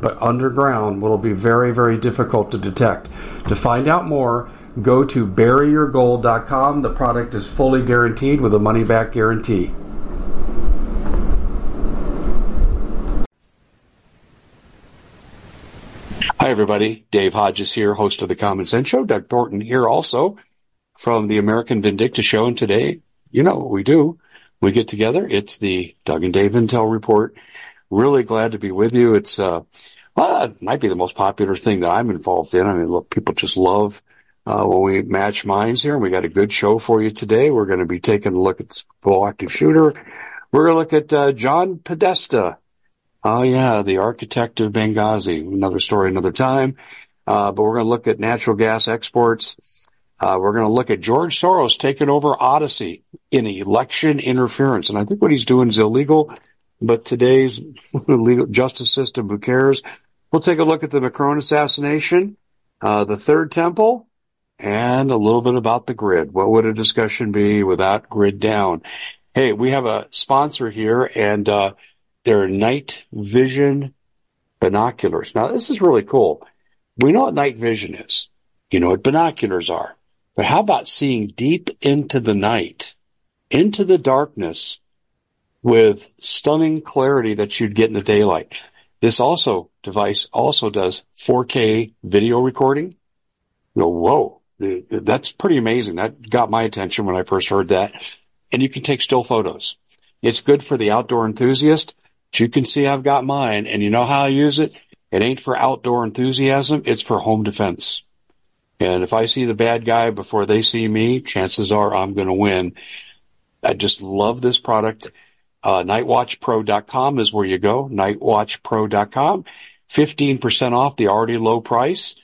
but underground will be very, very difficult to detect. To find out more, go to buryyourgold.com. The product is fully guaranteed with a money back guarantee. Hi, everybody. Dave Hodges here, host of the Common Sense Show. Doug Thornton here also from the American Vindicta Show. And today, you know what we do. We get together. It's the Doug and Dave Intel Report really glad to be with you. It's, uh, well, it might be the most popular thing that I'm involved in. I mean, look, people just love, uh, when we match minds here and we got a good show for you today. We're going to be taking a look at the active shooter. We're going to look at, uh, John Podesta. Oh yeah, the architect of Benghazi. Another story, another time. Uh, but we're going to look at natural gas exports. Uh, we're going to look at George Soros taking over Audacy in election interference. And I think what he's doing is illegal but today's legal justice system, who cares? We'll take a look at the Macron assassination, uh, the third temple, and a little bit about the grid. What would a discussion be without grid down? Hey, we have a sponsor here and, uh, they're night vision binoculars. Now this is really cool. We know what night vision is. You know what binoculars are. But how about seeing deep into the night, into the darkness with stunning clarity that you'd get in the daylight. This also device also does 4K video recording. You know, whoa, that's pretty amazing. That got my attention when I first heard that. And you can take still photos. It's good for the outdoor enthusiast. But you can see I've got mine and you know how I use it? It ain't for outdoor enthusiasm. It's for home defense. And if I see the bad guy before they see me, chances are I'm going to win. I just love this product. Uh, nightwatchpro.com is where you go. Nightwatchpro.com. 15% off the already low price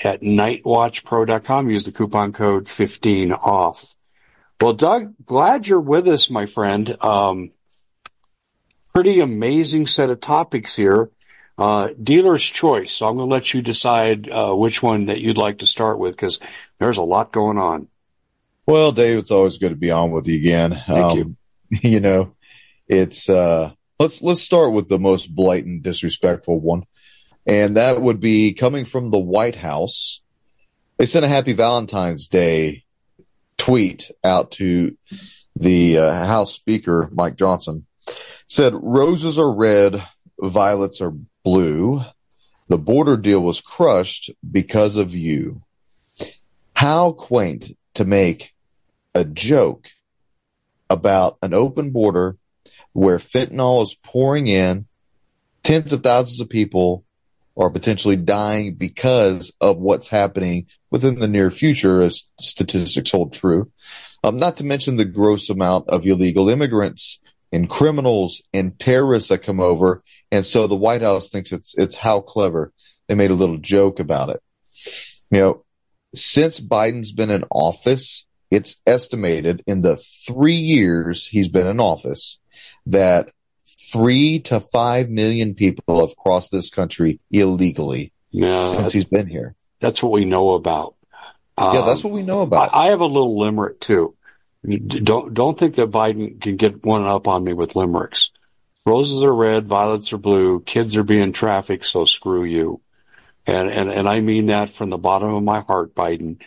at nightwatchpro.com. Use the coupon code 15 off. Well, Doug, glad you're with us, my friend. Um, pretty amazing set of topics here. Uh, dealer's choice. So I'm going to let you decide, uh, which one that you'd like to start with because there's a lot going on. Well, Dave, it's always good to be on with you again. Thank um, you. You know, it's uh, let's let's start with the most blatant, disrespectful one, and that would be coming from the White House. They sent a Happy Valentine's Day tweet out to the uh, House Speaker Mike Johnson. Said roses are red, violets are blue. The border deal was crushed because of you. How quaint to make a joke about an open border where fentanyl is pouring in. Tens of thousands of people are potentially dying because of what's happening within the near future, as statistics hold true. Um, not to mention the gross amount of illegal immigrants and criminals and terrorists that come over. And so the White House thinks it's, it's how clever. They made a little joke about it. You know, since Biden's been in office, it's estimated in the three years he's been in office that three to five million people have crossed this country illegally since he's been here. That's what we know about. Yeah, um, that's what we know about. I, I, have a little limerick too. Don't don't think that Biden can get one up on me with limericks. Roses are red, violets are blue. Kids are being trafficked, so screw you. And and and I mean that from the bottom of my heart, Biden.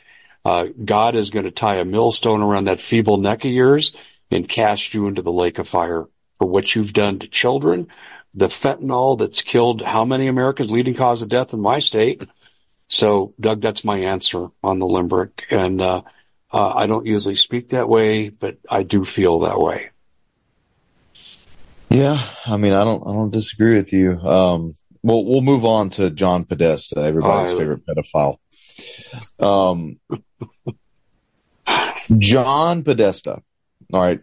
Uh, God is going to tie a millstone around that feeble neck of yours and cast you into the lake of fire for what you've done to children, the fentanyl that's killed how many Americans, leading cause of death in my state. So, Doug, that's my answer on the limerick. And, uh, uh, I don't usually speak that way, but I do feel that way. Yeah, I mean, I don't, I don't disagree with you. Um, we'll we'll move on to John Podesta, everybody's Uh, favorite pedophile. Um, John Podesta. All right,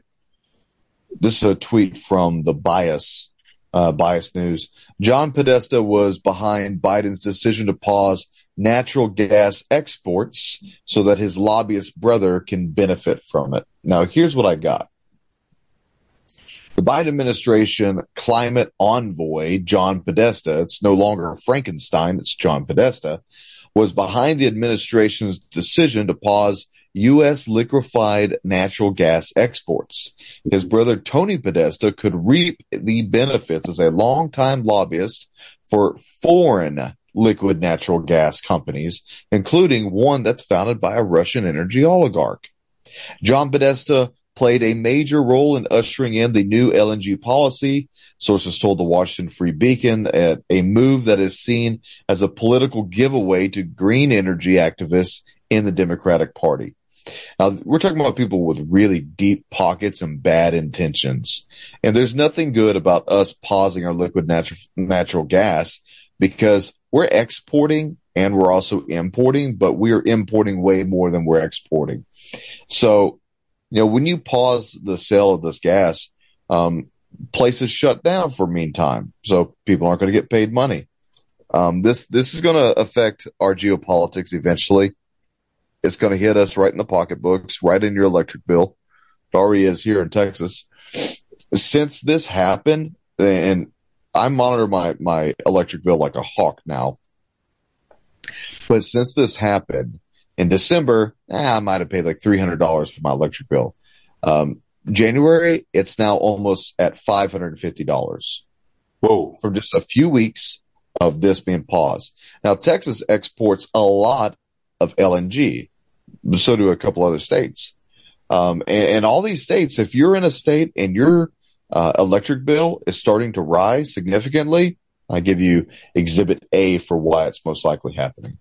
this is a tweet from the Bias uh, Bias News. John Podesta was behind Biden's decision to pause natural gas exports so that his lobbyist brother can benefit from it. Now, here's what I got. The Biden administration climate envoy, John Podesta, it's no longer Frankenstein, it's John Podesta, was behind the administration's decision to pause U.S. liquefied natural gas exports. His brother Tony Podesta could reap the benefits as a longtime lobbyist for foreign liquid natural gas companies, including one that's founded by a Russian energy oligarch. John Podesta played a major role in ushering in the new LNG policy. Sources told the Washington Free Beacon a move that is seen as a political giveaway to green energy activists in the Democratic Party. Now, we're talking about people with really deep pockets and bad intentions. And there's nothing good about us pausing our liquid natural, natural gas because we're exporting and we're also importing, but we're importing way more than we're exporting. So, you know, when you pause the sale of this gas, um, places shut down for meantime. So people aren't going to get paid money. Um, this, this is going to affect our geopolitics eventually. It's going to hit us right in the pocketbooks, right in your electric bill. It already is here in Texas. Since this happened, and I monitor my, my electric bill like a hawk now. But since this happened in December, eh, I might have paid like $300 for my electric bill. Um, January, it's now almost at $550 Whoa. from just a few weeks of this being paused. Now, Texas exports a lot of LNG, so do a couple other states. Um, and, and all these states, if you're in a state and your uh, electric bill is starting to rise significantly, I give you exhibit A for why it's most likely happening.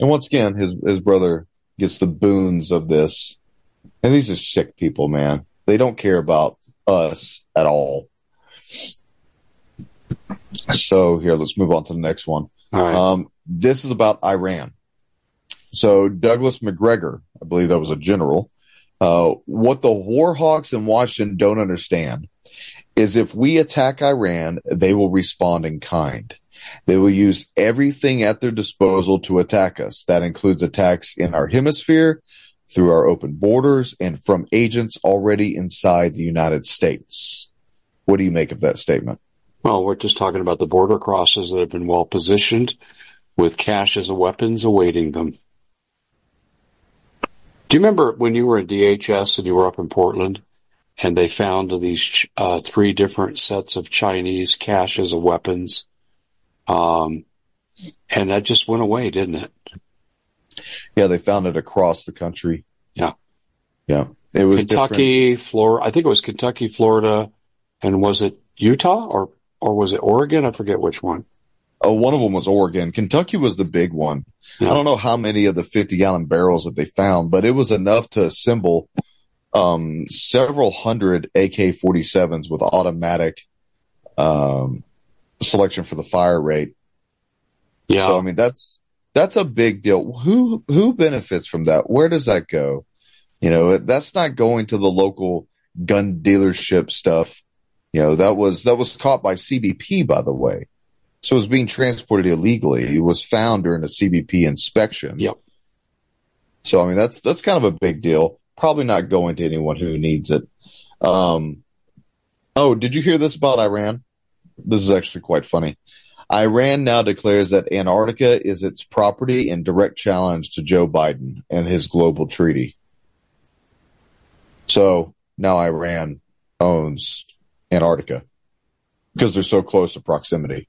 And once again, his, his brother gets the boons of this. And these are sick people, man. They don't care about us at all. So here, let's move on to the next one. Right. Um, this is about Iran. So Douglas Macgregor, I believe that was a general. Uh, what the war hawks in Washington don't understand is if we attack Iran, they will respond in kind. They will use everything at their disposal to attack us. That includes attacks in our hemisphere, through our open borders, and from agents already inside the United States. What do you make of that statement? well, we're just talking about the border crosses that have been well positioned with caches of weapons awaiting them. Do you remember when you were in DHS and you were up in Portland and they found these uh, three different sets of Chinese caches of weapons? Um, and that just went away, didn't it? Yeah, they found it across the country. Yeah. Yeah. It was different. Kentucky, Florida. I think it was Kentucky, Florida, and was it Utah or or was it Oregon? I forget which one. Oh, one of them was Oregon. Kentucky was the big one. Yeah. I don't know how many of the 50 gallon barrels that they found, but it was enough to assemble um, several hundred AK 47s with automatic um, selection for the fire rate. Yeah, So, I mean, that's, that's a big deal. Who, who benefits from that? Where does that go? You know, that's not going to the local gun dealership stuff. You know, that was, that was caught by CBP, by the way. So it was being transported illegally. It was found during a CBP inspection. Yep. So, I mean, that's, that's kind of a big deal. Probably not going to anyone who needs it. Um, oh, did you hear this about Iran? This is actually quite funny. Iran now declares that Antarctica is its property in direct challenge to Joe Biden and his global treaty. So now Iran owns Antarctica because they're so close to proximity.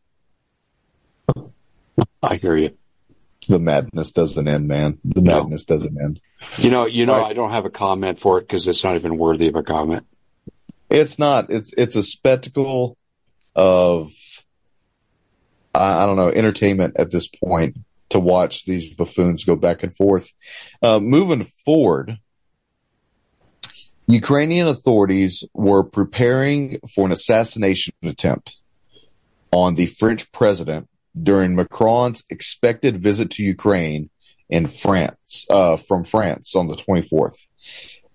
I hear you. The madness doesn't end, man. The No. madness doesn't end. You know, you know, Right. I don't have a comment for it because it's not even worthy of a comment. It's not. It's it's a spectacle of I, I don't know entertainment at this point to watch these buffoons go back and forth. Uh, moving forward, Ukrainian authorities were preparing for an assassination attempt on the French president during Macron's expected visit to Ukraine in France, uh, from France on the 24th.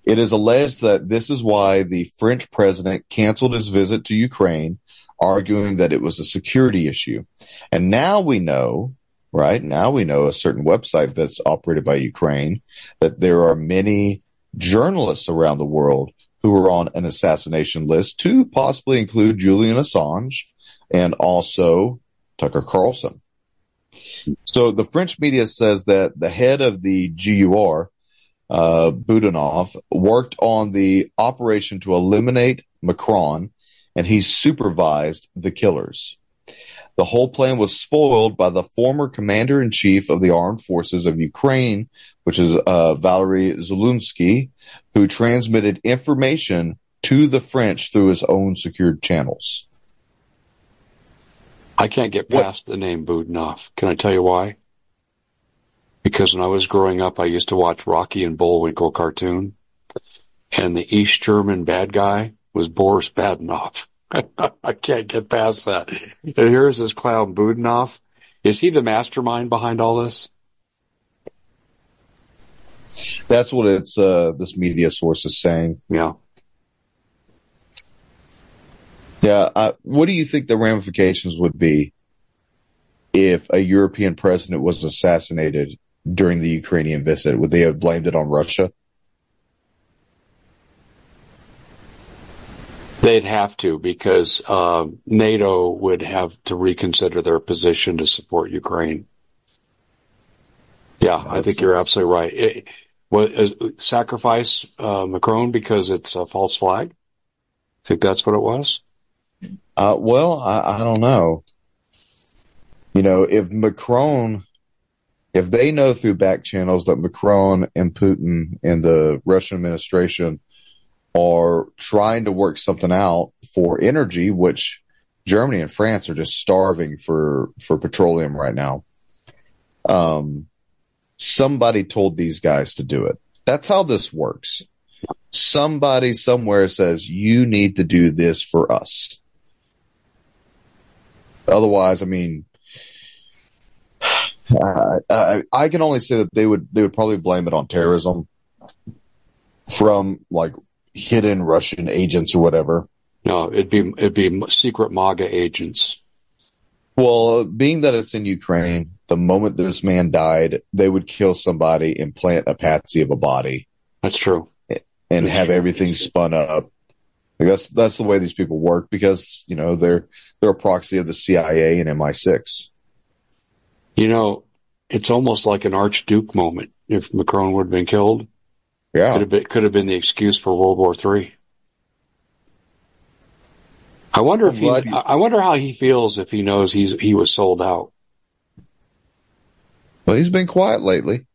It is alleged that this is why the French president canceled his visit to Ukraine, arguing that it was a security issue. And now we know, right? Now we know a certain website that's operated by Ukraine that there are many journalists around the world who are on an assassination list to possibly include Julian Assange and also Tucker Carlson. So the French media says that the head of the GUR, uh, Budanov, worked on the operation to eliminate Macron and he supervised the killers. The whole plan was spoiled by the former commander in chief of the armed forces of Ukraine, which is uh, Valery Zelensky, who transmitted information to the French through his own secured channels. I can't get past what? the name Budanov. Can I tell you why? Because when I was growing up, I used to watch Rocky and Bullwinkle cartoon, and the East German bad guy was Boris Badenov. I can't get past that. And here's this clown Budanov. Is he the mastermind behind all this? That's what it's uh, this media source is saying. Yeah. Yeah. Uh, what do you think the ramifications would be if a European president was assassinated during the Ukrainian visit? Would they have blamed it on Russia? They'd have to because uh, NATO would have to reconsider their position to support Ukraine. Yeah, I think you're absolutely right. It, what, uh, sacrifice uh, Macron because it's a false flag? Think that's what it was? Uh, well, I, I don't know. You know, if Macron, if they know through back channels that Macron and Putin and the Russian administration are trying to work something out for energy, which Germany and France are just starving for, for petroleum right now. Um, somebody told these guys to do it. That's how this works. Somebody somewhere says, you need to do this for us. Otherwise, I mean, I, I can only say that they would, they would probably blame it on terrorism from like hidden Russian agents or whatever. No, it'd be it'd be secret MAGA agents. Well, being that it's in Ukraine, the moment this man died, they would kill somebody and plant a patsy of a body. That's true. And have everything spun up. Like that's that's the way these people work because you know they're they're a proxy of the CIA and MI6. You know, it's almost like an Archduke moment. If Macron would have been killed, yeah. Could have been, could have been the excuse for World War Three. I wonder if he, you... I wonder how he feels if he knows he's, he was sold out. Well, he's been quiet lately.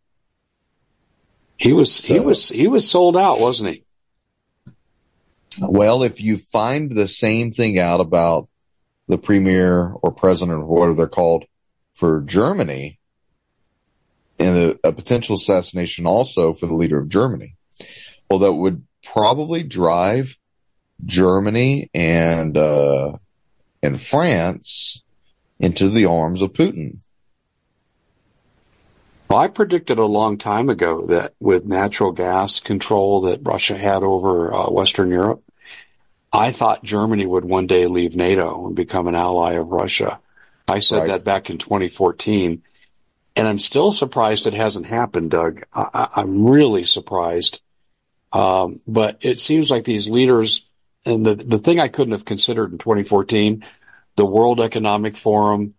He was, so. he was, he was sold out, wasn't he? Well, if you find the same thing out about the premier or president or whatever they're called for Germany, and a, a potential assassination also for the leader of Germany. Well, that would probably drive Germany and uh, and France into the arms of Putin. Well, I predicted a long time ago that with natural gas control that Russia had over uh, Western Europe, I thought Germany would one day leave NATO and become an ally of Russia. I said right. that back in 2014. And I'm still surprised it hasn't happened, Doug. I, am really surprised. Um, but it seems like these leaders, and the, the thing I couldn't have considered in 2014, the World Economic Forum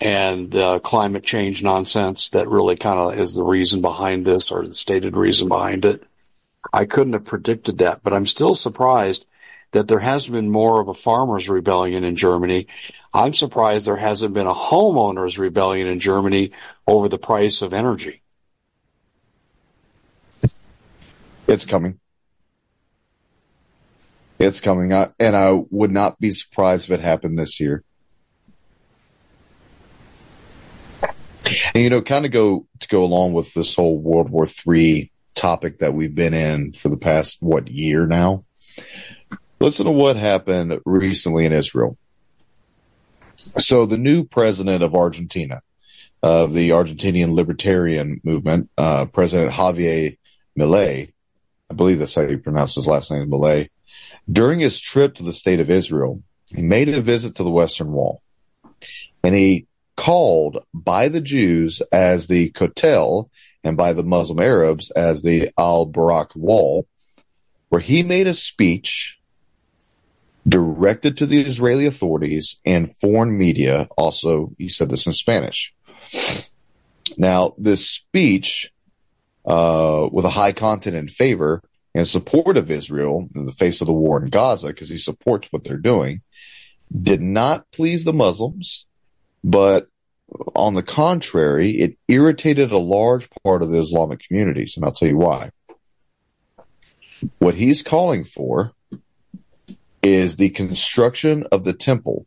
and the climate change nonsense that really kind of is the reason behind this or the stated reason behind it. I couldn't have predicted that, but I'm still surprised that there has been more of a farmers rebellion in Germany. I'm surprised there hasn't been a homeowners rebellion in Germany over the price of energy. It's coming. It's coming. And I would not be surprised if it happened this year. And, you know, kind of go to go along with this whole World War III topic that we've been in for the past, what, year now. Listen to what happened recently in Israel. So the new president of Argentina, of the Argentinian Libertarian Movement, uh, President Javier Milei, I believe that's how you pronounce his last name, Milei, during his trip to the state of Israel, he made a visit to the Western Wall and he called by the Jews as the Kotel and by the Muslim Arabs as the Al Buraq Wall, where he made a speech directed to the Israeli authorities and foreign media. Also, he said this in Spanish. Now, this speech, uh, with a high content in favor and support of Israel in the face of the war in Gaza, because he supports what they're doing, did not please the Muslims, but on the contrary, it irritated a large part of the Islamic communities, and I'll tell you why. What he's calling for is the construction of the temple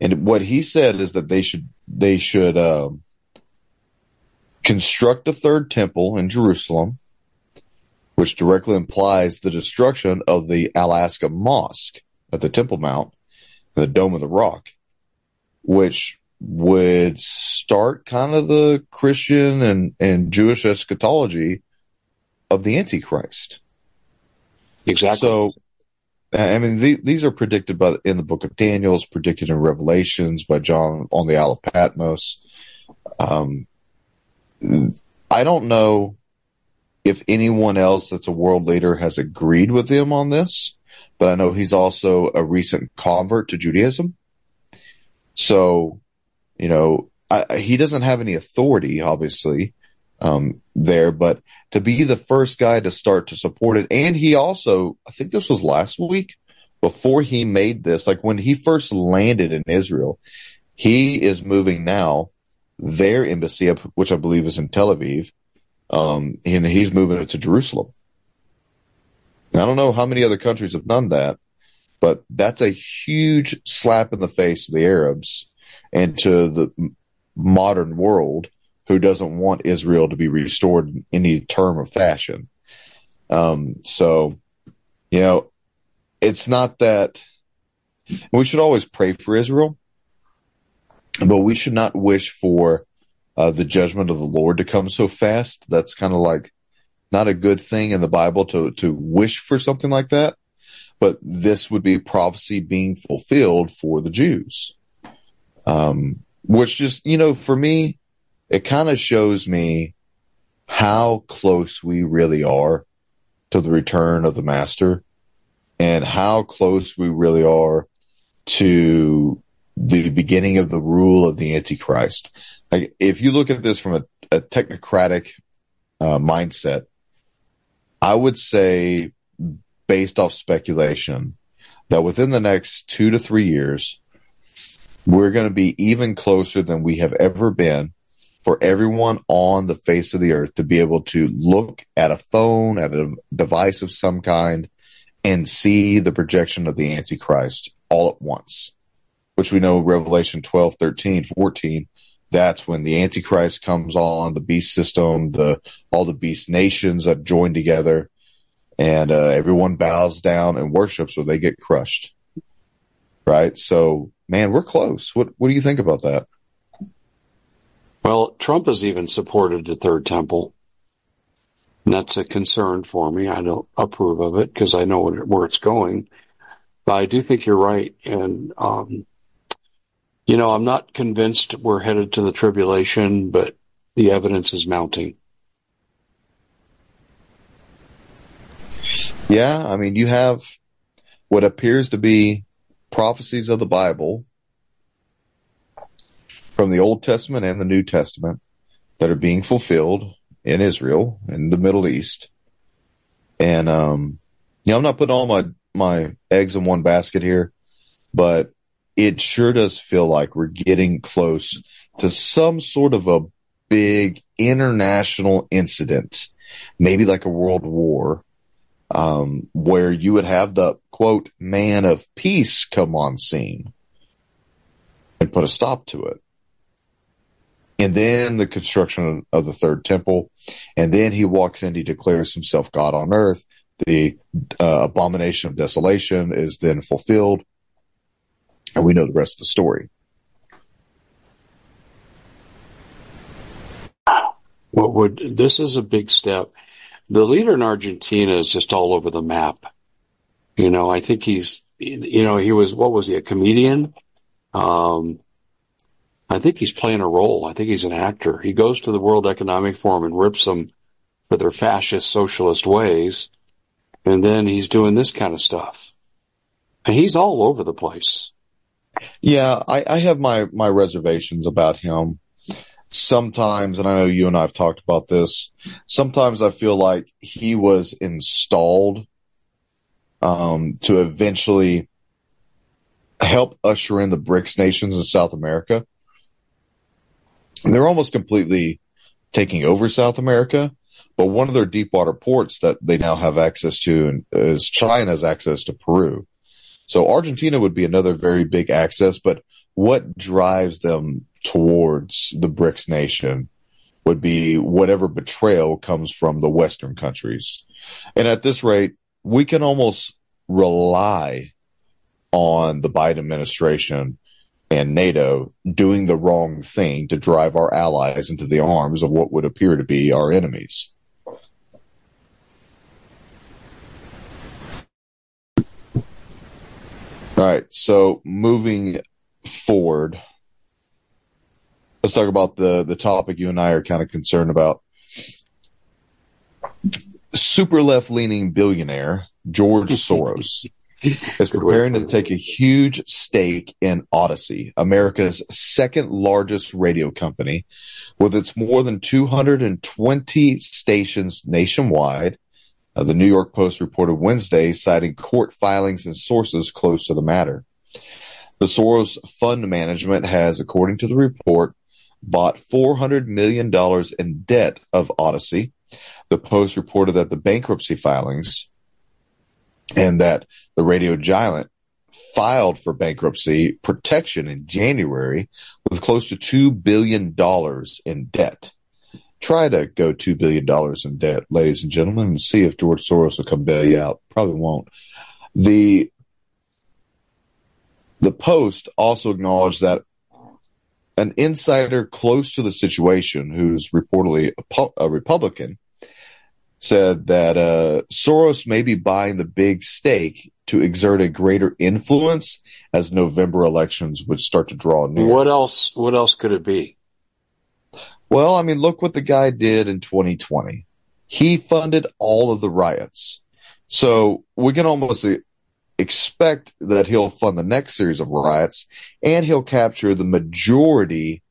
And what he said is that they should they should uh, construct a third temple in Jerusalem, which directly implies the destruction of the Al-Aqsa Mosque at the Temple Mount, the Dome of the Rock which would start kind of the Christian and, and Jewish eschatology of the Antichrist. Exactly. So, I mean, the, these are predicted by in the book of Daniel's, predicted in Revelations by John on the Isle of Patmos. Um, I don't know if anyone else that's a world leader has agreed with him on this, but I know he's also a recent convert to Judaism. So, you know, I, he doesn't have any authority, obviously, um, there, but to be the first guy to start to support it. And he also, I think this was last week before he made this, like when he first landed in Israel, he is moving now their embassy up, which I believe is in Tel Aviv. Um, and he's moving it to Jerusalem. I don't know how many other countries have done that, but that's a huge slap in the face of the Arabs and to the modern world who doesn't want Israel to be restored in any term of fashion. Um, so, you know, it's not that we should always pray for Israel, but we should not wish for uh, the judgment of the Lord to come so fast. That's kind of like not a good thing in the Bible to to wish for something like that. But this would be prophecy being fulfilled for the Jews, um, which just you know for me, it kind of shows me how close we really are to the return of the Master, and how close we really are to the beginning of the rule of the Antichrist. Like if you look at this from a, a technocratic uh, mindset, I would say, based off speculation, that within the next two to three years, we're going to be even closer than we have ever been for everyone on the face of the earth to be able to look at a phone, at a device of some kind, and see the projection of the Antichrist all at once, which we know Revelation 12, 13, 14 that's when the Antichrist comes on, the beast system, the all the beast nations that joined together, and uh, everyone bows down and worships, or they get crushed. Right. So, man, we're close. What What do you think about that? Well, Trump has even supported the Third Temple. And that's a concern for me. I don't approve of it because I know where it's going. But I do think you're right. And um, you know, I'm not convinced we're headed to the tribulation, but the evidence is mounting. Yeah, I mean, you have what appears to be prophecies of the Bible from the Old Testament and the New Testament that are being fulfilled in Israel in the Middle East. And um you know, I'm not putting all my my eggs in one basket here, but it sure does feel like we're getting close to some sort of a big international incident, maybe like a world war, um, where you would have the quote man of peace come on scene and put a stop to it. And then the construction of the third temple. And then he walks in, he declares himself God on earth. The uh, abomination of desolation is then fulfilled and we know the rest of the story. What would this is a big step. The leader in Argentina is just all over the map. You know, I think he's, you know, he was, what was he, a comedian? Um, I think he's playing a role. I think he's an actor. He goes to the World Economic Forum and rips them for their fascist socialist ways. And then he's doing this kind of stuff. And he's all over the place. Yeah, I, I have my my reservations about him. Sometimes, and I know you and I have talked about this. Sometimes I feel like he was installed um, to eventually help usher in the BRICS nations in South America. They're almost completely taking over South America, but one of their deep water ports that they now have access to is China's access to Peru. So Argentina would be another very big access, but what drives them towards the BRICS nation would be whatever betrayal comes from the Western countries. And at this rate, we can almost rely on the Biden administration and NATO doing the wrong thing to drive our allies into the arms of what would appear to be our enemies. All right. So moving forward, let's talk about the the topic you and I are kind of concerned about. Super left leaning billionaire George Soros is preparing to take a huge stake in Audacy, America's second largest radio company, with its more than 220 stations nationwide. Uh, the New York Post reported Wednesday, citing court filings and sources close to the matter. The Soros Fund Management has, according to the report, bought $400 million in debt of Audacy. The Post reported that the bankruptcy filings and that the radio giant filed for bankruptcy protection in January with close to $2 billion in debt. Try to go $2 billion in debt, ladies and gentlemen, and see if George Soros will come bail you out. Probably won't. The the Post also acknowledged that an insider close to the situation, who's reportedly a, a Republican, said that uh, Soros may be buying the big stake to exert a greater influence as November elections would start to draw near. What else? What else could it be? Well, I mean, look what the guy did in 2020. He funded all of the riots. So we can almost expect that he'll fund the next series of riots and he'll capture the majority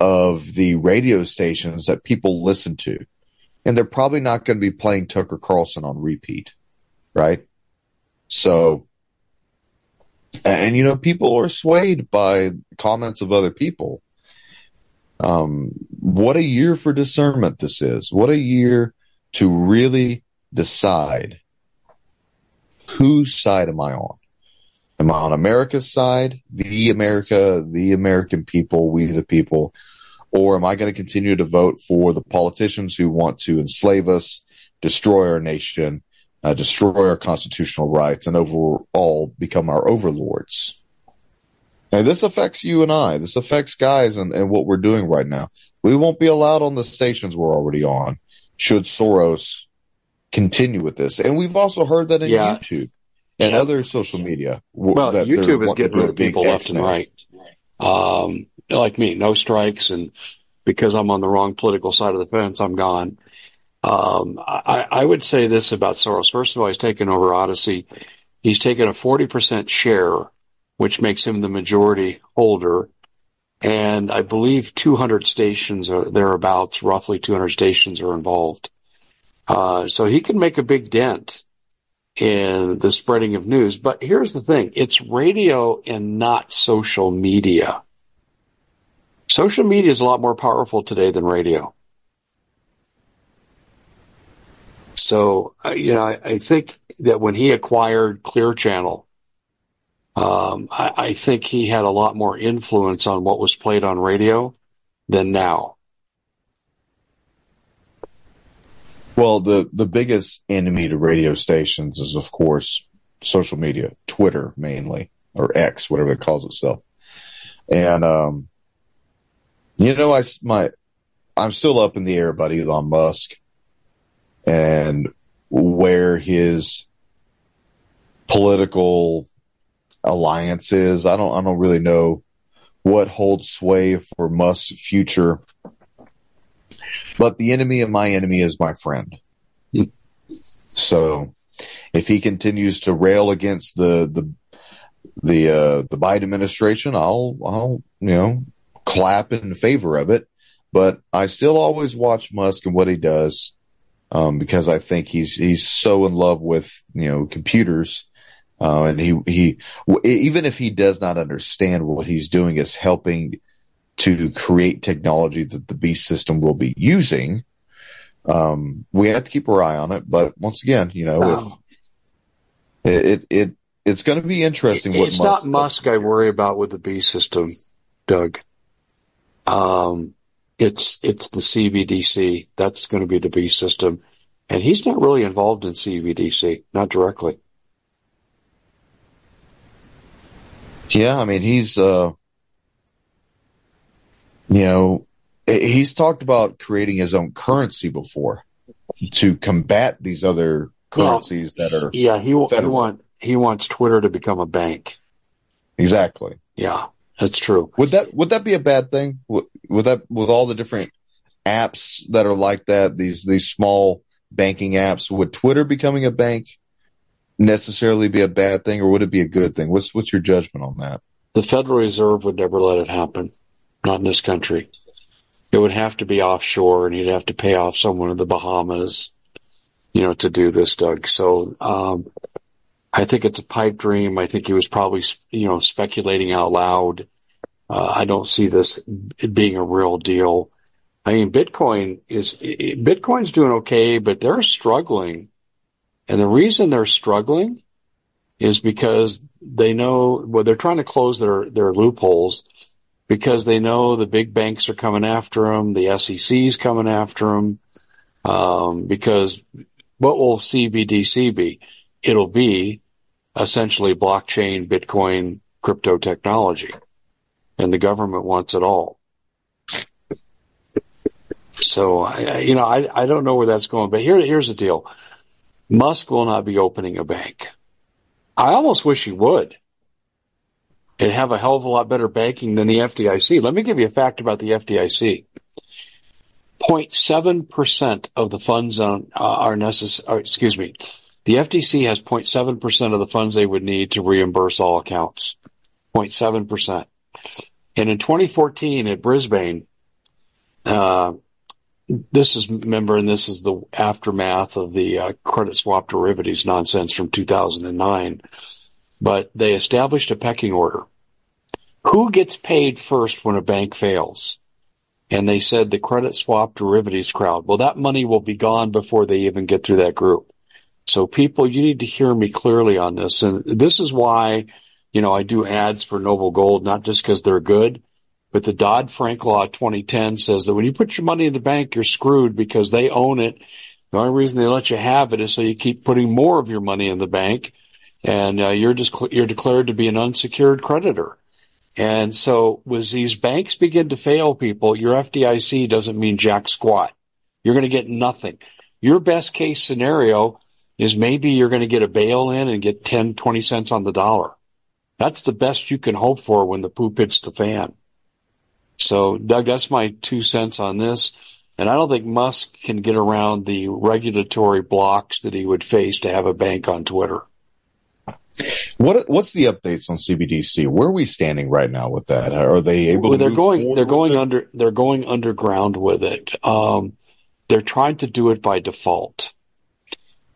of the radio stations that people listen to. And they're probably not going to be playing Tucker Carlson on repeat, right? So, and you know, people are swayed by comments of other people. Um, what a year for discernment this is. What a year to really decide whose side am I on? Am I on America's side, the America, the American people, we the people? Or am I going to continue to vote for the politicians who want to enslave us, destroy our nation, uh, destroy our constitutional rights, and overall become our overlords? And this affects you and I. This affects guys and, and what we're doing right now. We won't be allowed on the stations we're already on should Soros continue with this. And we've also heard that in yeah. YouTube and yeah. other social media. Well, YouTube is getting rid of people left and right. Um, like me, no strikes, and because I'm on the wrong political side of the fence, I'm gone. Um, I, I, would say this about Soros. First of all, he's taken over Audacy. He's taken a 40% share, which makes him the majority holder. And I believe 200 stations are thereabouts, roughly 200 stations are involved. Uh, so he can make a big dent in the spreading of news. But here's the thing. It's radio and not social media. Social media is a lot more powerful today than radio. So, uh, you know, I, I, think that when he acquired Clear Channel, um, I, I think he had a lot more influence on what was played on radio than now. Well, the, the biggest enemy to radio stations is, of course, social media, Twitter mainly, or X, whatever it calls itself. And, um, you know, I, my, I'm still up in the air about Elon Musk and where his political alliance is. I don't, I don't really know what holds sway for Musk's future but the enemy of my enemy is my friend. So if he continues to rail against the, the, the, uh, the Biden administration, I'll, I'll, you know, clap in favor of it. But I still always watch Musk and what he does, um, because I think he's, he's so in love with, you know, computers. Uh, and he, he, even if he does not understand what he's doing is helping to create technology that the beast system will be using. Um, we have to keep our eye on it, but once again, you know, wow. if it, it, it, it's going to be interesting. It, it's Musk not Musk I worry about with the B system, Doug. Um, it's, it's the CBDC. That's going to be the B system. And he's not really involved in CBDC, not directly. Yeah, I mean, he's, uh, you know, he's talked about creating his own currency before to combat these other currencies that are yeah he, he want he wants Twitter to become a bank. Exactly. Yeah, that's true. Would that would that be a bad thing? Would, would that with all the different apps that are like that, these these small banking apps, would Twitter becoming a bank necessarily be a bad thing, or would it be a good thing? What's what's your judgment on that? The Federal Reserve would never let it happen. Not in this country. It would have to be offshore, and you'd have to pay off someone in the Bahamas, you know, to do this, Doug. So um, I think it's a pipe dream. I think he was probably, you know, speculating out loud. Uh, I don't see this being a real deal. I mean, Bitcoin is Bitcoin's doing okay, but they're struggling, and the reason they're struggling is because they know well they're trying to close their their loopholes because they know the big banks are coming after them, the SEC's coming after them. Um, because what will CBDC be? It'll be essentially blockchain, Bitcoin, crypto technology. And the government wants it all. So, I, you know, I, I don't know where that's going, but here, here's the deal. Musk will not be opening a bank. I almost wish he would and have a hell of a lot better banking than the FDIC. Let me give you a fact about the FDIC. 0.7% of the funds on, uh, are necessary, excuse me, the FTC has 0.7% of the funds they would need to reimburse all accounts. 0.7%. And in 2014 at Brisbane, uh, this is, remember, and this is the aftermath of the uh, credit swap derivatives nonsense from 2009, but they established a pecking order. Who gets paid first when a bank fails? And they said the credit swap derivatives crowd. Well, that money will be gone before they even get through that group. So people, you need to hear me clearly on this. And this is why, you know, I do ads for Noble Gold, not just because they're good, but the Dodd-Frank Law 2010 says that when you put your money in the bank, you're screwed because they own it. The only reason they let you have it is so you keep putting more of your money in the bank and uh, you're just, you're declared to be an unsecured creditor. And so as these banks begin to fail people, your FDIC doesn't mean jack squat. You're going to get nothing. Your best case scenario is maybe you're going to get a bail in and get 10, 20 cents on the dollar. That's the best you can hope for when the poop hits the fan. So Doug, that's my two cents on this. And I don't think Musk can get around the regulatory blocks that he would face to have a bank on Twitter. What what's the updates on CBDC? Where are we standing right now with that? Are they able? Well, they're going. They're going under. They're going underground with it. Um, they're trying to do it by default.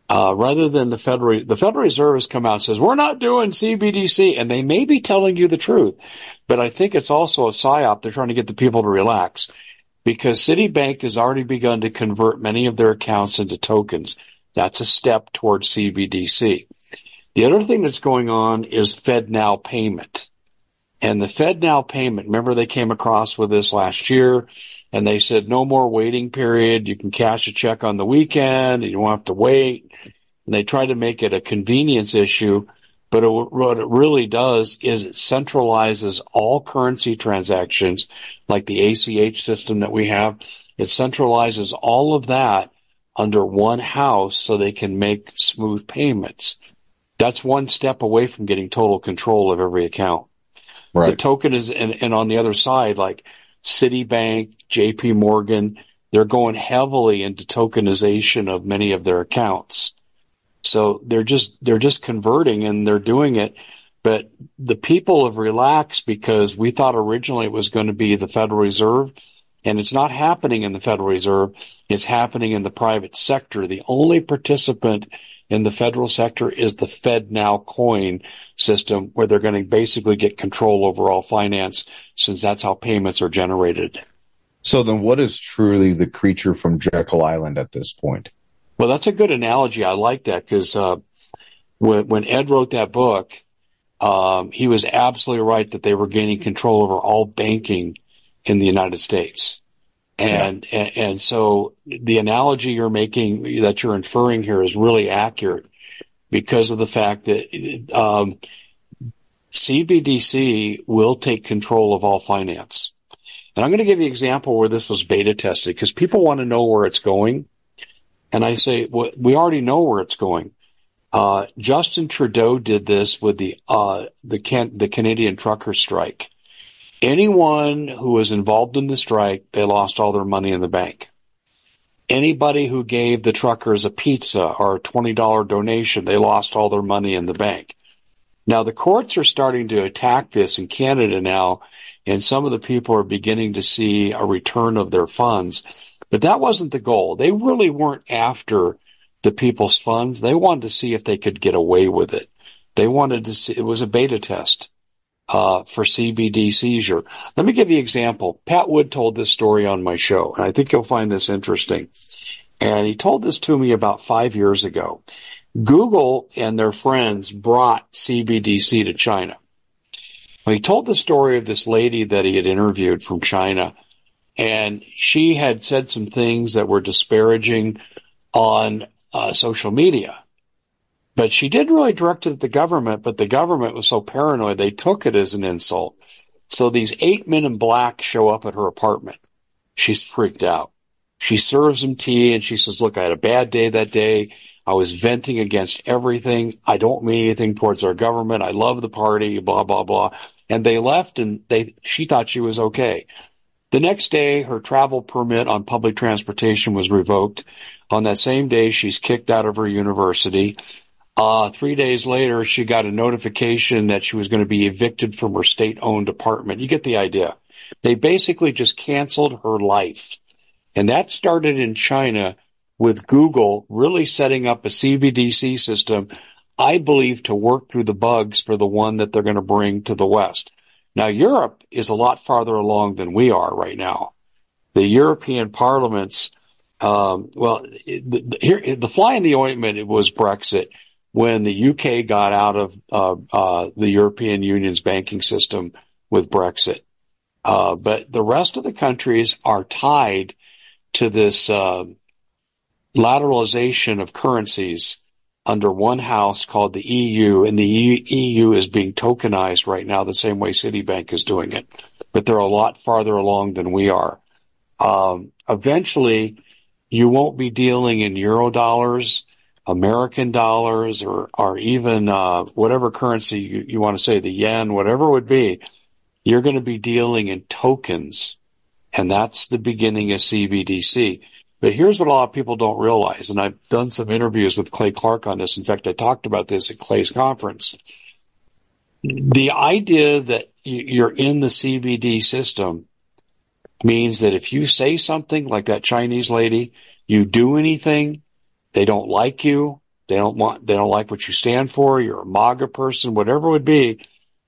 Uh, rather than the Federal, the Federal Reserve has come out and says, we're not doing CBDC. And they may be telling you the truth, but I think it's also a psyop. They're trying to get the people to relax because Citibank has already begun to convert many of their accounts into tokens. That's a step towards CBDC. The other thing that's going on is FedNow payment. And the FedNow payment, remember they came across with this last year and they said no more waiting period. You can cash a check on the weekend you don't have to wait. And they try to make it a convenience issue. But it, what it really does is it centralizes all currency transactions like the ACH system that we have. It centralizes all of that under one house so they can make smooth payments. That's one step away from getting total control of every account. Right. The token is, and, and on the other side, like Citibank, JP Morgan, they're going heavily into tokenization of many of their accounts. So they're just, they're just converting and they're doing it. But the people have relaxed because we thought originally it was going to be the Federal Reserve and it's not happening in the Federal Reserve. It's happening in the private sector. The only participant in the federal sector is the Fed now coin system where they're going to basically get control over all finance since that's how payments are generated. So then what is truly the creature from Jekyll Island at this point? Well, that's a good analogy. I like that because, uh, when, when Ed wrote that book, um, he was absolutely right that they were gaining control over all banking in the United States. And, yeah. and, and so the analogy you're making that you're inferring here is really accurate because of the fact that, um, CBDC will take control of all finance. And I'm going to give you an example where this was beta tested because people want to know where it's going. And I say, well, we already know where it's going. Uh, Justin Trudeau did this with the, uh, the, Can- the Canadian trucker strike. Anyone who was involved in the strike, they lost all their money in the bank. Anybody who gave the truckers a pizza or a $20 donation, they lost all their money in the bank. Now the courts are starting to attack this in Canada now, and some of the people are beginning to see a return of their funds. But that wasn't the goal. They really weren't after the people's funds. They wanted to see if they could get away with it. They wanted to see, it was a beta test, uh, for CBD seizure. Let me give you an example. Pat Wood told this story on my show, and I think you'll find this interesting. And he told this to me about five years ago. Google and their friends brought CBDC to China. Well, he told the story of this lady that he had interviewed from China, and she had said some things that were disparaging on uh, social media. But she didn't really direct it at the government, but the government was so paranoid they took it as an insult. So these eight men in black show up at her apartment. She's freaked out. She serves them tea and she says, look, I had a bad day that day. I was venting against everything. I don't mean anything towards our government. I love the party, blah, blah, blah. And they left and they, she thought she was okay. The next day, her travel permit on public transportation was revoked. On that same day, she's kicked out of her university. Uh, three days later, she got a notification that she was going to be evicted from her state owned apartment. You get the idea. They basically just canceled her life. And that started in China with Google really setting up a CBDC system, I believe, to work through the bugs for the one that they're going to bring to the West. Now, Europe is a lot farther along than we are right now. The European parliaments, um, well, the, the, here, the fly in the ointment was Brexit when the UK got out of uh, uh, the European Union's banking system with Brexit. Uh, but the rest of the countries are tied to this uh, lateralization of currencies under one house called the EU, and the EU is being tokenized right now the same way Citibank is doing it. But they're a lot farther along than we are. Um, eventually, you won't be dealing in euro dollars, American dollars, or or even uh, whatever currency you, you want to say, the yen, whatever it would be. You're going to be dealing in tokens, and that's the beginning of CBDC. But here's what a lot of people don't realize, and I've done some interviews with Clay Clark on this. In fact, I talked about this at Clay's conference. The idea that you're in the CBD system means that if you say something like that Chinese lady, you do anything, they don't like you, they don't want, they don't like what you stand for, you're a MAGA person, whatever it would be,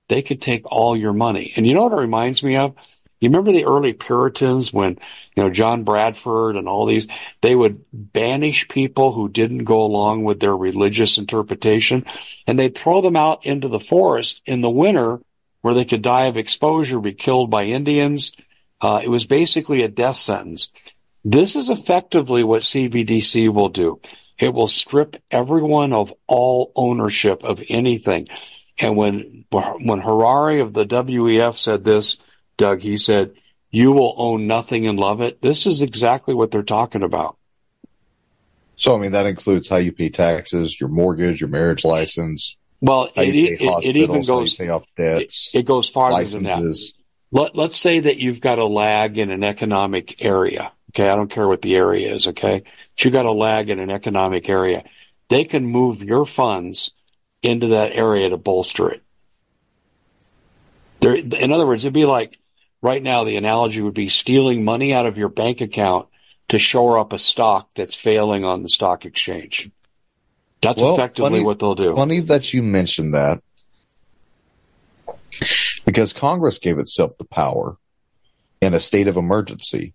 they could take all your money. And you know what it reminds me of? You remember the early Puritans when, you know, John Bradford and all these, they would banish people who didn't go along with their religious interpretation and they'd throw them out into the forest in the winter where they could die of exposure, be killed by Indians. Uh, it was basically a death sentence. This is effectively what CBDC will do. It will strip everyone of all ownership of anything. And when, when Harari of the WEF said this, Doug, he said, you will own nothing and love it. This is exactly what they're talking about. So, I mean, that includes how you pay taxes, your mortgage, your marriage license. Well, it, it, it, even goes, pay off debts, it, it goes farther licenses. than that. Let, let's say that you've got a lag in an economic area. Okay. I don't care what the area is. Okay. But you got a lag in an economic area. They can move your funds into that area to bolster it. There, in other words, it'd be like right now the analogy would be stealing money out of your bank account to shore up a stock that's failing on the stock exchange. That's well, effectively funny, what they'll do. Funny that you mentioned that because Congress gave itself the power in a state of emergency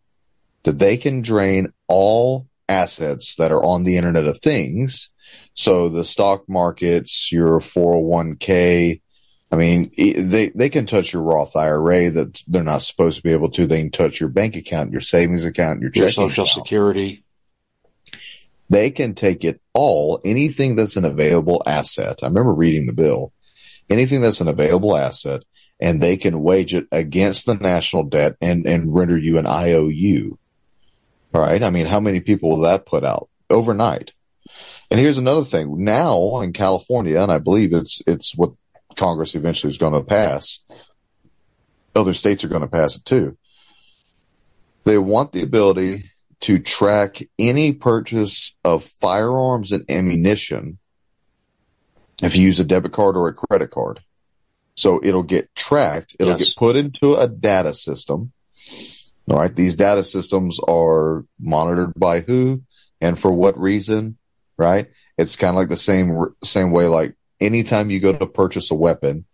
that they can drain all assets that are on the Internet of Things. So the stock markets, your 401k, I mean, they, they can touch your Roth IRA that they're not supposed to be able to. They can touch your bank account, your savings account, your, your social account. security. They can take it all, anything that's an available asset. I remember reading the bill, anything that's an available asset and they can wage it against the national debt and, and render you an IOU. All right. I mean, how many people will that put out overnight? And here's another thing. Now in California, and I believe it's, it's what Congress eventually is going to pass. Other states are going to pass it too. They want the ability to track any purchase of firearms and ammunition if you use a debit card or a credit card. So it'll get tracked. It'll Yes. get put into a data system. All right. These data systems are monitored by who and for what reason, right? It's kind of like the same, same way, like anytime you go to purchase a weapon,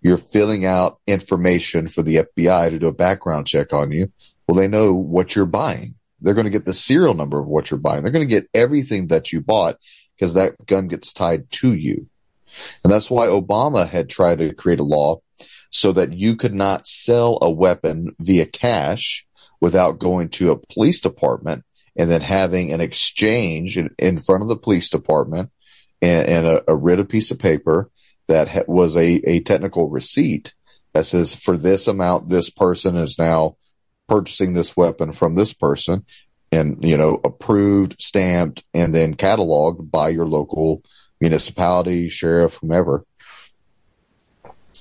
you're filling out information for the FBI to do a background check on you. Well, they know what you're buying. They're going to get the serial number of what you're buying. They're going to get everything that you bought because that gun gets tied to you. And that's why Obama had tried to create a law so that you could not sell a weapon via cash without going to a police department and then having an exchange in, in front of the police department and, and a, a written piece of paper that ha- was a, a technical receipt that says for this amount, this person is now purchasing this weapon from this person and, you know, approved, stamped, and then cataloged by your local municipality, sheriff, whomever.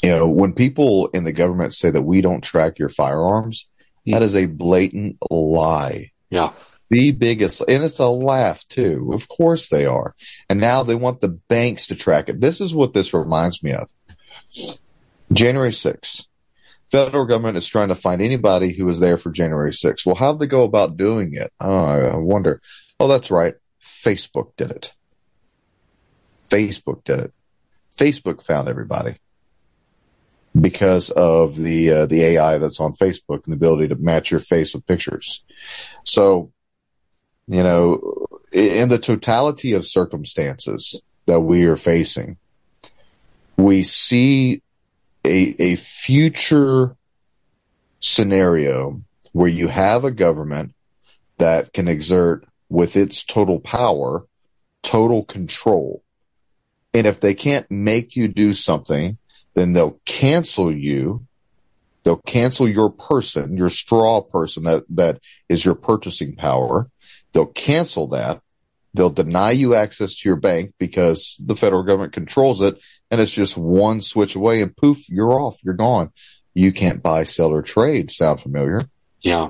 You know, when people in the government say that we don't track your firearms, that is a blatant lie. Yeah. The biggest, and it's a laugh too. Of course they are. And now they want the banks to track it. This is what this reminds me of. January 6th. Federal government is trying to find anybody who was there for January 6th. Well, how'd they go about doing it? Oh, I wonder. Oh, that's right. Facebook did it. Facebook did it. Facebook found everybody because of the uh, the AI that's on Facebook and the ability to match your face with pictures. So, you know, in the totality of circumstances that we are facing, we see a a future scenario where you have a government that can exert with its total power total control and if they can't make you do something, then they'll cancel you. They'll cancel your person, your straw person that, that is your purchasing power. They'll cancel that. They'll deny you access to your bank because the federal government controls it and it's just one switch away and poof, you're off. You're gone. You can't buy, sell or trade. Sound familiar? Yeah.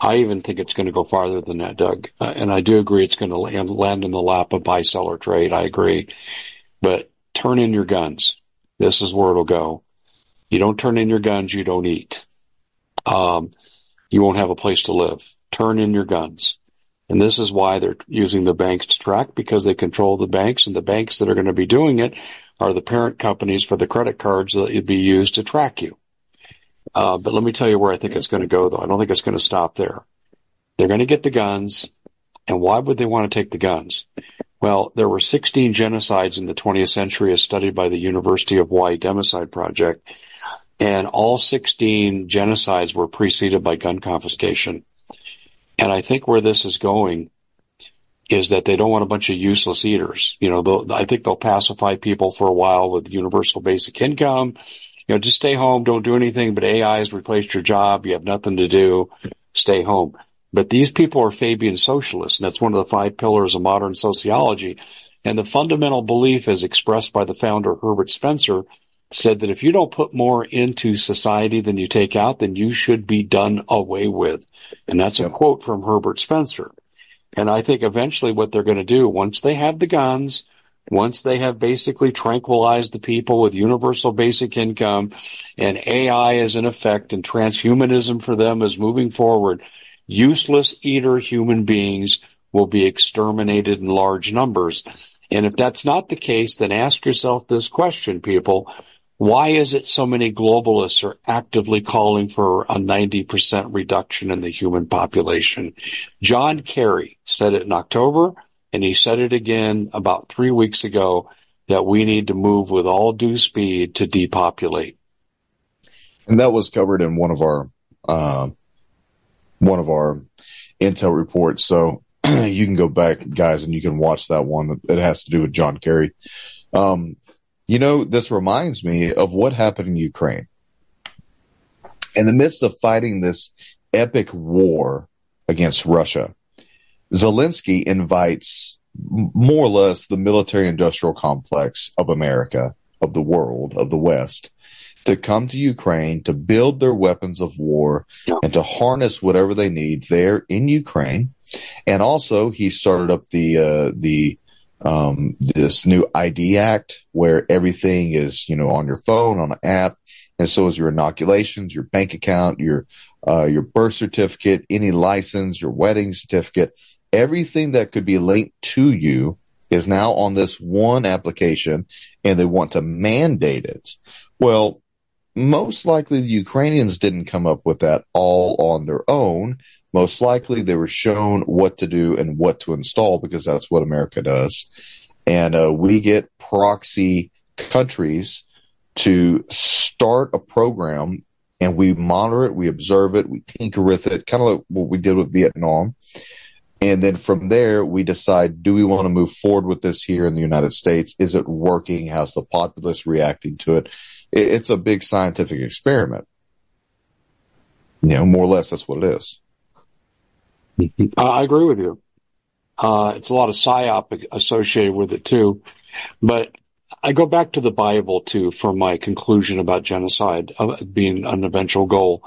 I even think it's going to go farther than that, Doug. Uh, and I do agree it's going to land, land in the lap of buy, sell, or trade. I agree. But turn in your guns. This is where it'll go. You don't turn in your guns, you don't eat. Um, you won't have a place to live. Turn in your guns. And this is why they're using the banks to track because they control the banks and the banks that are going to be doing it are the parent companies for the credit cards that would be used to track you. Uh, but let me tell you where I think it's going to go though. I don't think it's going to stop there. They're going to get the guns. And why would they want to take the guns? Well, there were 16 genocides in the 20th century as studied by the University of Hawaii Democide Project. And all 16 genocides were preceded by gun confiscation. And I think where this is going is that they don't want a bunch of useless eaters. You know, I think they'll pacify people for a while with universal basic income. You know, just stay home, don't do anything, but AI has replaced your job. You have nothing to do. Stay home. But these people are Fabian socialists, and that's one of the five pillars of modern sociology. And the fundamental belief as expressed by the founder Herbert Spencer said that if you don't put more into society than you take out, then you should be done away with. And that's a quote from Herbert Spencer. And I think eventually what they're going to do, once they have the guns, once they have basically tranquilized the people with universal basic income and AI is in effect and transhumanism for them is moving forward, useless eater human beings will be exterminated in large numbers. And if that's not the case, then ask yourself this question, people. Why is it so many globalists are actively calling for a 90% reduction in the human population? John Kerry said it in October, and he said it again about three weeks ago that we need to move with all due speed to depopulate. And that was covered in one of our, uh, one of our intel reports. So you can go back, guys, and you can watch that one. It has to do with John Kerry. Um, you know, this reminds me of what happened in Ukraine. In the midst of fighting this epic war against Russia, Zelensky invites more or less the military industrial complex of America, of the world, of the West, to come to Ukraine to build their weapons of war and to harness whatever they need there in Ukraine. And also, he started up the uh, the um, this new ID Act where everything is you know on your phone on an app, and so is your inoculations, your bank account, your uh, your birth certificate, any license, your wedding certificate, everything that could be linked to you is now on this one application, and they want to mandate it. Well, most likely the Ukrainians didn't come up with that all on their own. Most likely they were shown what to do and what to install because that's what America does. And uh, we get proxy countries to start a program and we monitor it, we observe it, we tinker with it, kind of like what we did with Vietnam. And then from there, we decide, do we want to move forward with this here in the United States? Is it working? How's the populace reacting to it? It- It's a big scientific experiment. You know, more or less, that's what it is. I I agree with you. Uh, it's a lot of psyop associated with it too. But I go back to the Bible too for my conclusion about genocide uh, being an eventual goal.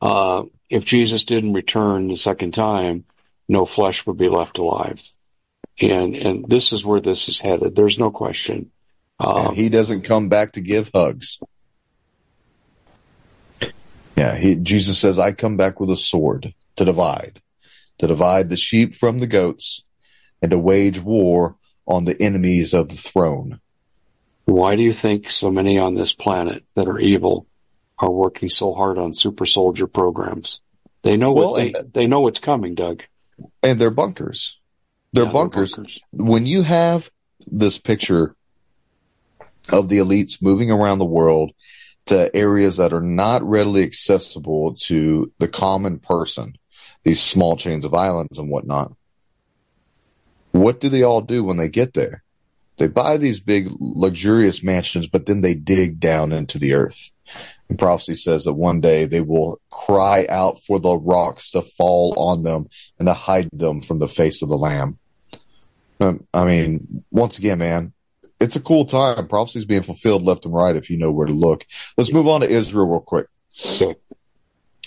Uh, if Jesus didn't return the second time, no flesh would be left alive. And, and this is where this is headed. There's no question. Um, And he doesn't come back to give hugs. Yeah, he, Jesus says, I come back with a sword to divide, to divide the sheep from the goats and to wage war on the enemies of the throne. Why do you think so many on this planet that are evil are working so hard on super soldier programs? They know what Well, they, they know what's coming, Doug. And they're bunkers. They're Yeah, bunkers. When you have this picture of the elites moving around the world to areas that are not readily accessible to the common person, these small chains of islands and whatnot, what do they all do when they get there? They buy these big luxurious mansions, but then they dig down into the earth. And prophecy says that one day they will cry out for the rocks to fall on them and to hide them from the face of the Lamb. Um, I mean, once again, man, it's a cool time. Prophecy's being fulfilled left and right if you know where to look. Let's move on to Israel real quick.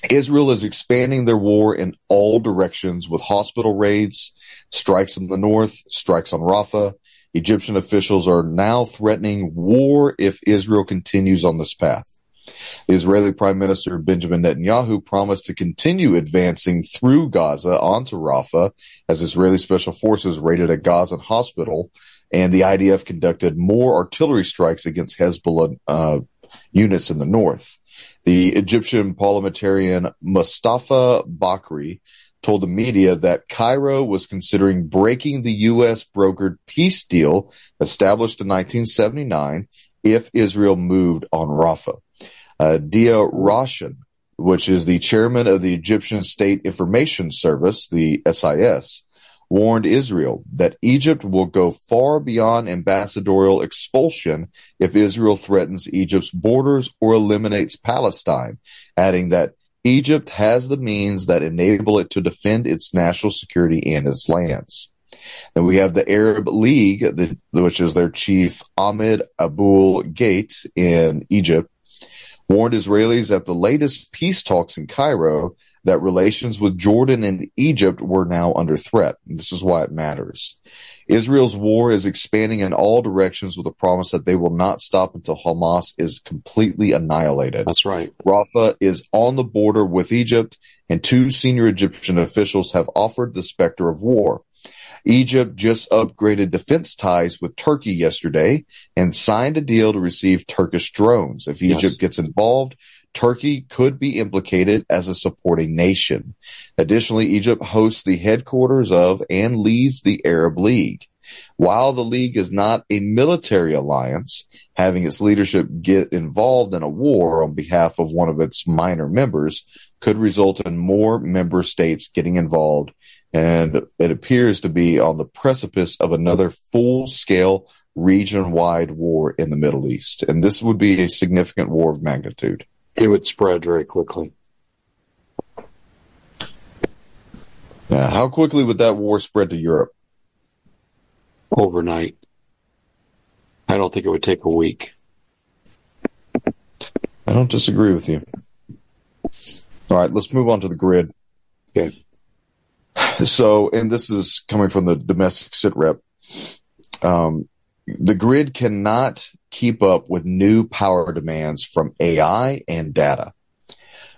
Israel is expanding their war in all directions with hospital raids, strikes in the north, strikes on Rafah. Egyptian officials are now threatening war if Israel continues on this path. The Israeli Prime Minister Benjamin Netanyahu promised to continue advancing through Gaza onto Rafah as Israeli special forces raided a Gazan hospital and the IDF conducted more artillery strikes against Hezbollah uh, units in the north. The Egyptian parliamentarian Mustafa Bakri told the media that Cairo was considering breaking the U.S. brokered peace deal established in 1979 if Israel moved on Rafah. Uh, Diaa Rashwan, which is the chairman of the Egyptian State Information Service, the SIS, warned Israel that Egypt will go far beyond ambassadorial expulsion if Israel threatens Egypt's borders or eliminates Palestine, adding that Egypt has the means that enable it to defend its national security and its lands. Then we have the Arab League, the, which is their chief Ahmed Aboul Gheit in Egypt, warned Israelis at the latest peace talks in Cairo that relations with Jordan and Egypt were now under threat. This is why it matters. Israel's war is expanding in all directions with a promise that they will not stop until Hamas is completely annihilated. That's right. Rafah is on the border with Egypt, and two senior Egyptian officials have offered the specter of war. Egypt just upgraded defense ties with Turkey yesterday and signed a deal to receive Turkish drones. If Yes. Egypt gets involved, Turkey could be implicated as a supporting nation. Additionally, Egypt hosts the headquarters of and leads the Arab League. While the League is not a military alliance, having its leadership get involved in a war on behalf of one of its minor members could result in more member states getting involved. And it appears to be on the precipice of another full scale region wide war in the Middle East. And this would be a significant war of magnitude. It would spread very quickly. Now, how quickly would that war spread to Europe? overnight. I don't think it would take a week. I don't disagree with you. All right, let's move on to the grid. Okay. So, and this is coming from the domestic sit rep. Um, the grid cannot keep up with new power demands from AI and data.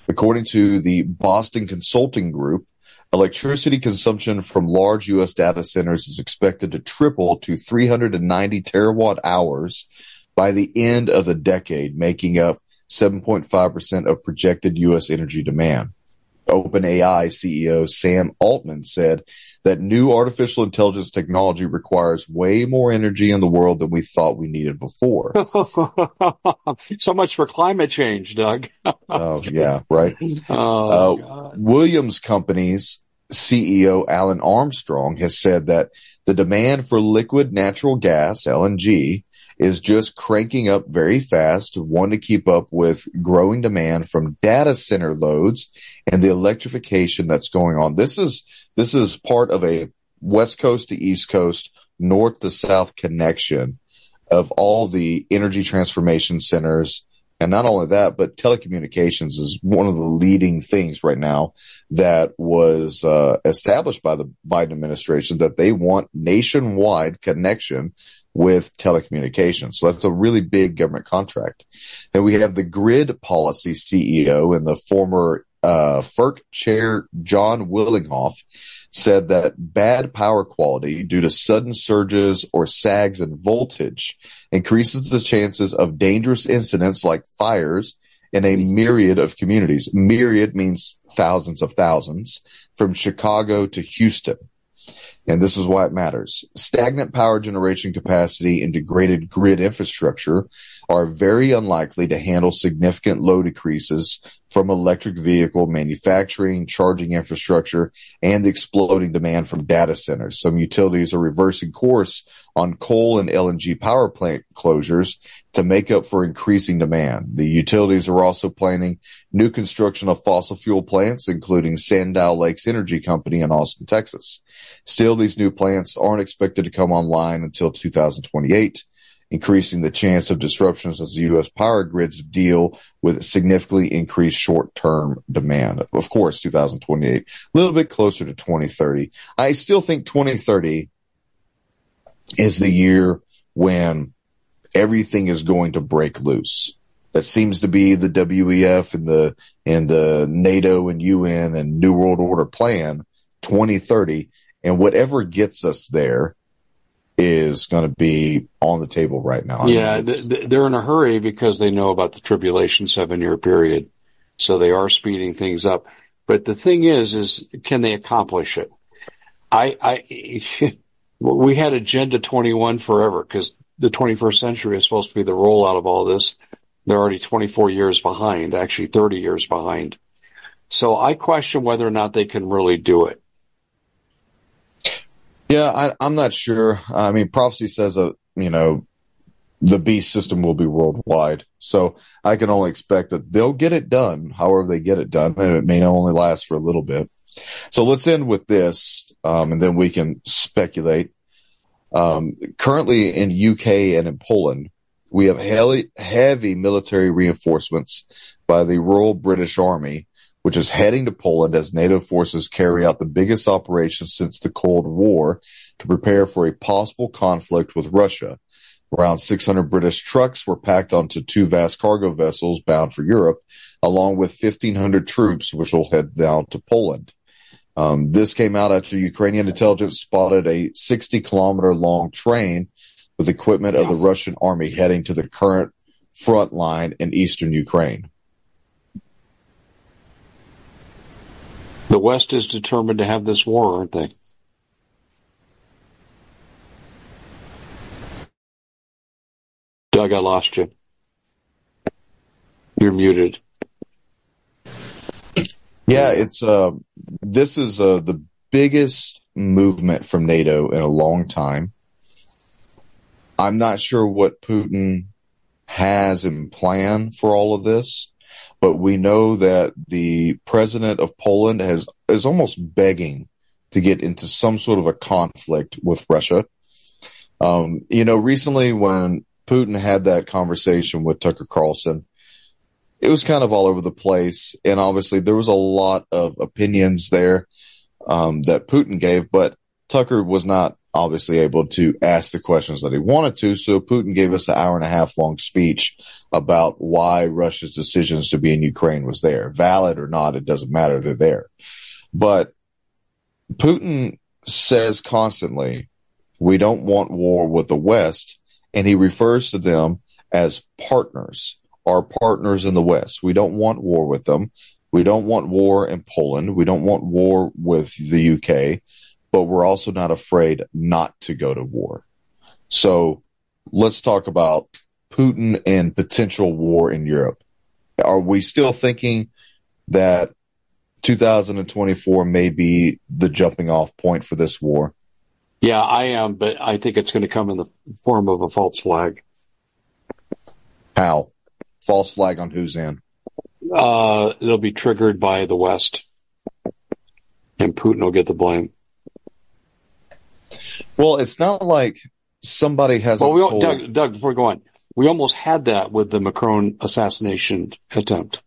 According to the Boston Consulting Group, electricity consumption from large U.S. data centers is expected to triple to 390 terawatt hours by the end of the decade, making up 7.5% of projected U.S. energy demand. OpenAI CEO Sam Altman said that new artificial intelligence technology requires way more energy in the world than we thought we needed before. so much for climate change, Doug. oh, yeah, right. Oh, Uh, Williams Company's CEO Alan Armstrong has said that the demand for liquid natural gas, LNG, is just cranking up very fast, one to keep up with growing demand from data center loads and the electrification that's going on. This is, this is part of a west coast to east coast, north to south connection of all the energy transformation centers. And not only that, but telecommunications is one of the leading things right now that was uh, established by the Biden administration that they want nationwide connection with telecommunications. So that's a really big government contract. Then we have the grid policy CEO and the former uh, FERC chair, John Wellinghoff, said that bad power quality due to sudden surges or sags in voltage increases the chances of dangerous incidents like fires in a myriad of communities. Myriad means thousands of thousands from Chicago to Houston. And this is why it matters. Stagnant power generation capacity and degraded grid infrastructure are very unlikely to handle significant load decreases from electric vehicle manufacturing, charging infrastructure, and the exploding demand from data centers. Some utilities are reversing course on coal and LNG power plant closures to make up for increasing demand. The utilities are also planning new construction of fossil fuel plants, including Sandow Lakes Energy Company in Austin, Texas. Still, these new plants aren't expected to come online until 2028 increasing the chance of disruptions as the U.S. power grids deal with significantly increased short-term demand. Of course, 2028, a little bit closer to 2030. I still think 2030 is the year when everything is going to break loose. That seems to be the WEF and the and the NATO and UN and New World Order plan 2030. And whatever gets us there is going to be on the table right now. I yeah, mean, it's- th- th- they're in a hurry because they know about the tribulation seven year period. So they are speeding things up. But the thing is, is can they accomplish it? I, I, we had Agenda 21 forever because the 21st century is supposed to be the rollout of all this. They're already 24 years behind, actually 30 years behind. So I question whether or not they can really do it. Yeah, I, I'm not sure. I mean, prophecy says that, you know, the beast system will be worldwide. So I can only expect that they'll get it done, however they get it done, and it may only last for a little bit. So let's end with this, um, and then we can speculate. Um, currently in UK and in Poland, we have heavy, heavy military reinforcements by the Royal British Army, which is heading to Poland as NATO forces carry out the biggest operation since the Cold War to prepare for a possible conflict with Russia. Around 600 British trucks were packed onto two vast cargo vessels bound for Europe, along with 1,500 troops, which will head down to Poland. Um, this came out after Ukrainian intelligence spotted a 60 kilometer long train with equipment of the Russian army heading to the current front line in eastern Ukraine. The West is determined to have this war, aren't they? Doug, I lost you. You're muted. Yeah, it's uh, this is uh, the biggest movement from NATO in a long time. I'm not sure what Putin has in plan for all of this, but we know that the president of Poland has is almost begging to get into some sort of a conflict with Russia. Um, you know, recently when Putin had that conversation with Tucker Carlson, it was kind of all over the place. And obviously there was a lot of opinions there, um, that Putin gave, but Tucker was not obviously able to ask the questions that he wanted to. So Putin gave us an hour and a half long speech about why Russia's decisions to be in Ukraine was there. Valid or not, it doesn't matter. They're there. But Putin says constantly, we don't want war with the West. And he refers to them as partners, our partners in the West. We don't want war with them. We don't want war in Poland. We don't want war with the UK but we're also not afraid not to go to war. So let's talk about Putin and potential war in Europe. Are we still thinking that 2024 may be the jumping off point for this war? Yeah, I am, but I think it's going to come in the form of a false flag. How? False flag on whose end? Uh, it'll be triggered by the West, and Putin will get the blame. Well, it's not like somebody has. Well, we. Doug, Doug, before we go on, we almost had that with the Macron assassination attempt.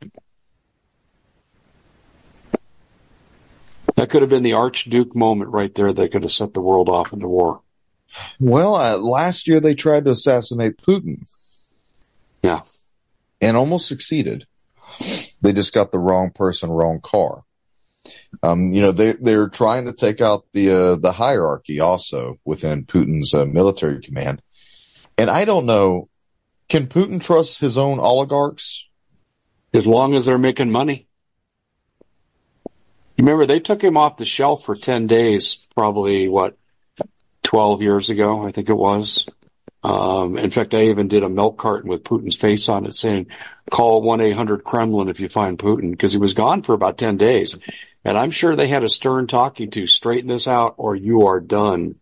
That could have been the Archduke moment right there that could have set the world off into war. Well, uh, last year they tried to assassinate Putin. Yeah. And almost succeeded. They just got the wrong person, wrong car. Um, you know, they, they're trying to take out the, uh, the hierarchy also within Putin's uh, military command. And I don't know, can Putin trust his own oligarchs? As long as they're making money. You remember they took him off the shelf for 10 days, probably what, 12 years ago, I think it was. Um, in fact, I even did a milk carton with Putin's face on it saying, call 1-800-Kremlin if you find Putin, because he was gone for about 10 days. And I'm sure they had a stern talking to straighten this out or you are done.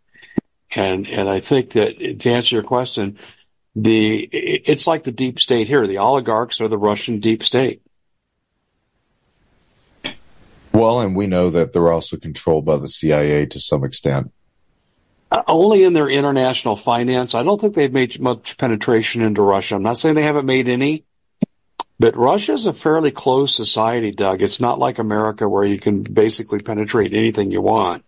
And, and I think that to answer your question, the, it's like the deep state here. The oligarchs are the Russian deep state. Well, and we know that they're also controlled by the CIA to some extent. Uh, only in their international finance. I don't think they've made much penetration into Russia. I'm not saying they haven't made any, but Russia is a fairly closed society, Doug. It's not like America where you can basically penetrate anything you want.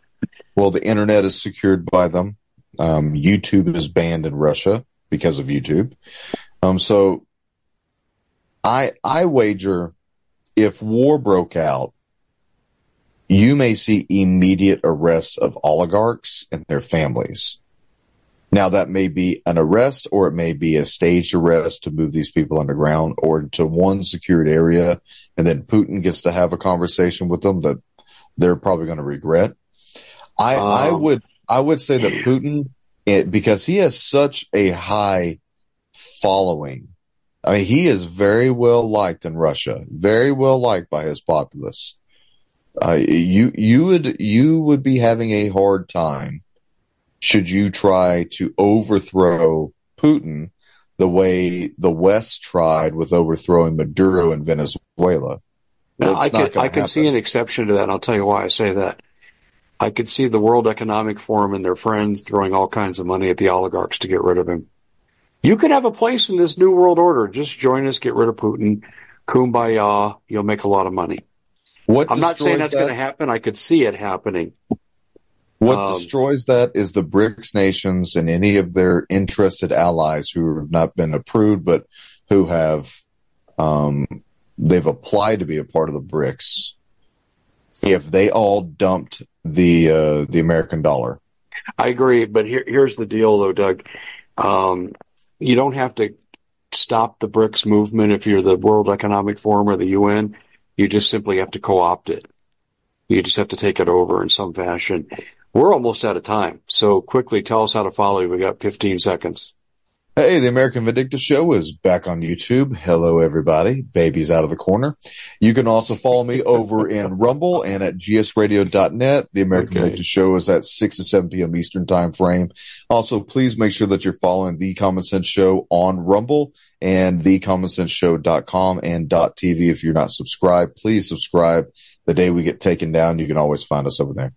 Well, the internet is secured by them. Um, YouTube is banned in Russia because of YouTube. Um, so I, I wager if war broke out, you may see immediate arrests of oligarchs and their families. Now that may be an arrest or it may be a staged arrest to move these people underground or to one secured area. And then Putin gets to have a conversation with them that they're probably going to regret. I, um, I would, I would say that Putin, it, because he has such a high following. I mean, he is very well liked in Russia, very well liked by his populace. Uh, you, you would, you would be having a hard time should you try to overthrow Putin the way the West tried with overthrowing Maduro in Venezuela. Now, I could, I could see an exception to that. And I'll tell you why I say that. I could see the World Economic Forum and their friends throwing all kinds of money at the oligarchs to get rid of him. You can have a place in this new world order. Just join us, get rid of Putin. Kumbaya. You'll make a lot of money. What I'm not saying that's that? going to happen. I could see it happening. What um, destroys that is the BRICS nations and any of their interested allies who have not been approved, but who have, um, they've applied to be a part of the BRICS. If they all dumped the, uh, the American dollar. I agree, but here, here's the deal though, Doug. Um, you don't have to stop the BRICS movement if you're the World Economic Forum or the UN. You just simply have to co-opt it. You just have to take it over in some fashion. We're almost out of time. So quickly tell us how to follow you. We got 15 seconds. Hey, the American Vindictus Show is back on YouTube. Hello, everybody. Baby's out of the corner. You can also follow me over in Rumble and at gsradio.net. The American okay. Vindictus Show is at 6 to 7 p.m. Eastern time frame. Also, please make sure that you're following The Common Sense Show on Rumble and thecommonsenseshow.com and .tv. If you're not subscribed, please subscribe. The day we get taken down, you can always find us over there.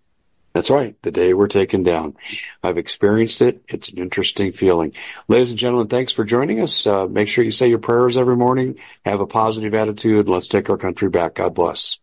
That's right. The day we're taken down. I've experienced it. It's an interesting feeling. Ladies and gentlemen, thanks for joining us. Uh, make sure you say your prayers every morning. Have a positive attitude. Let's take our country back. God bless.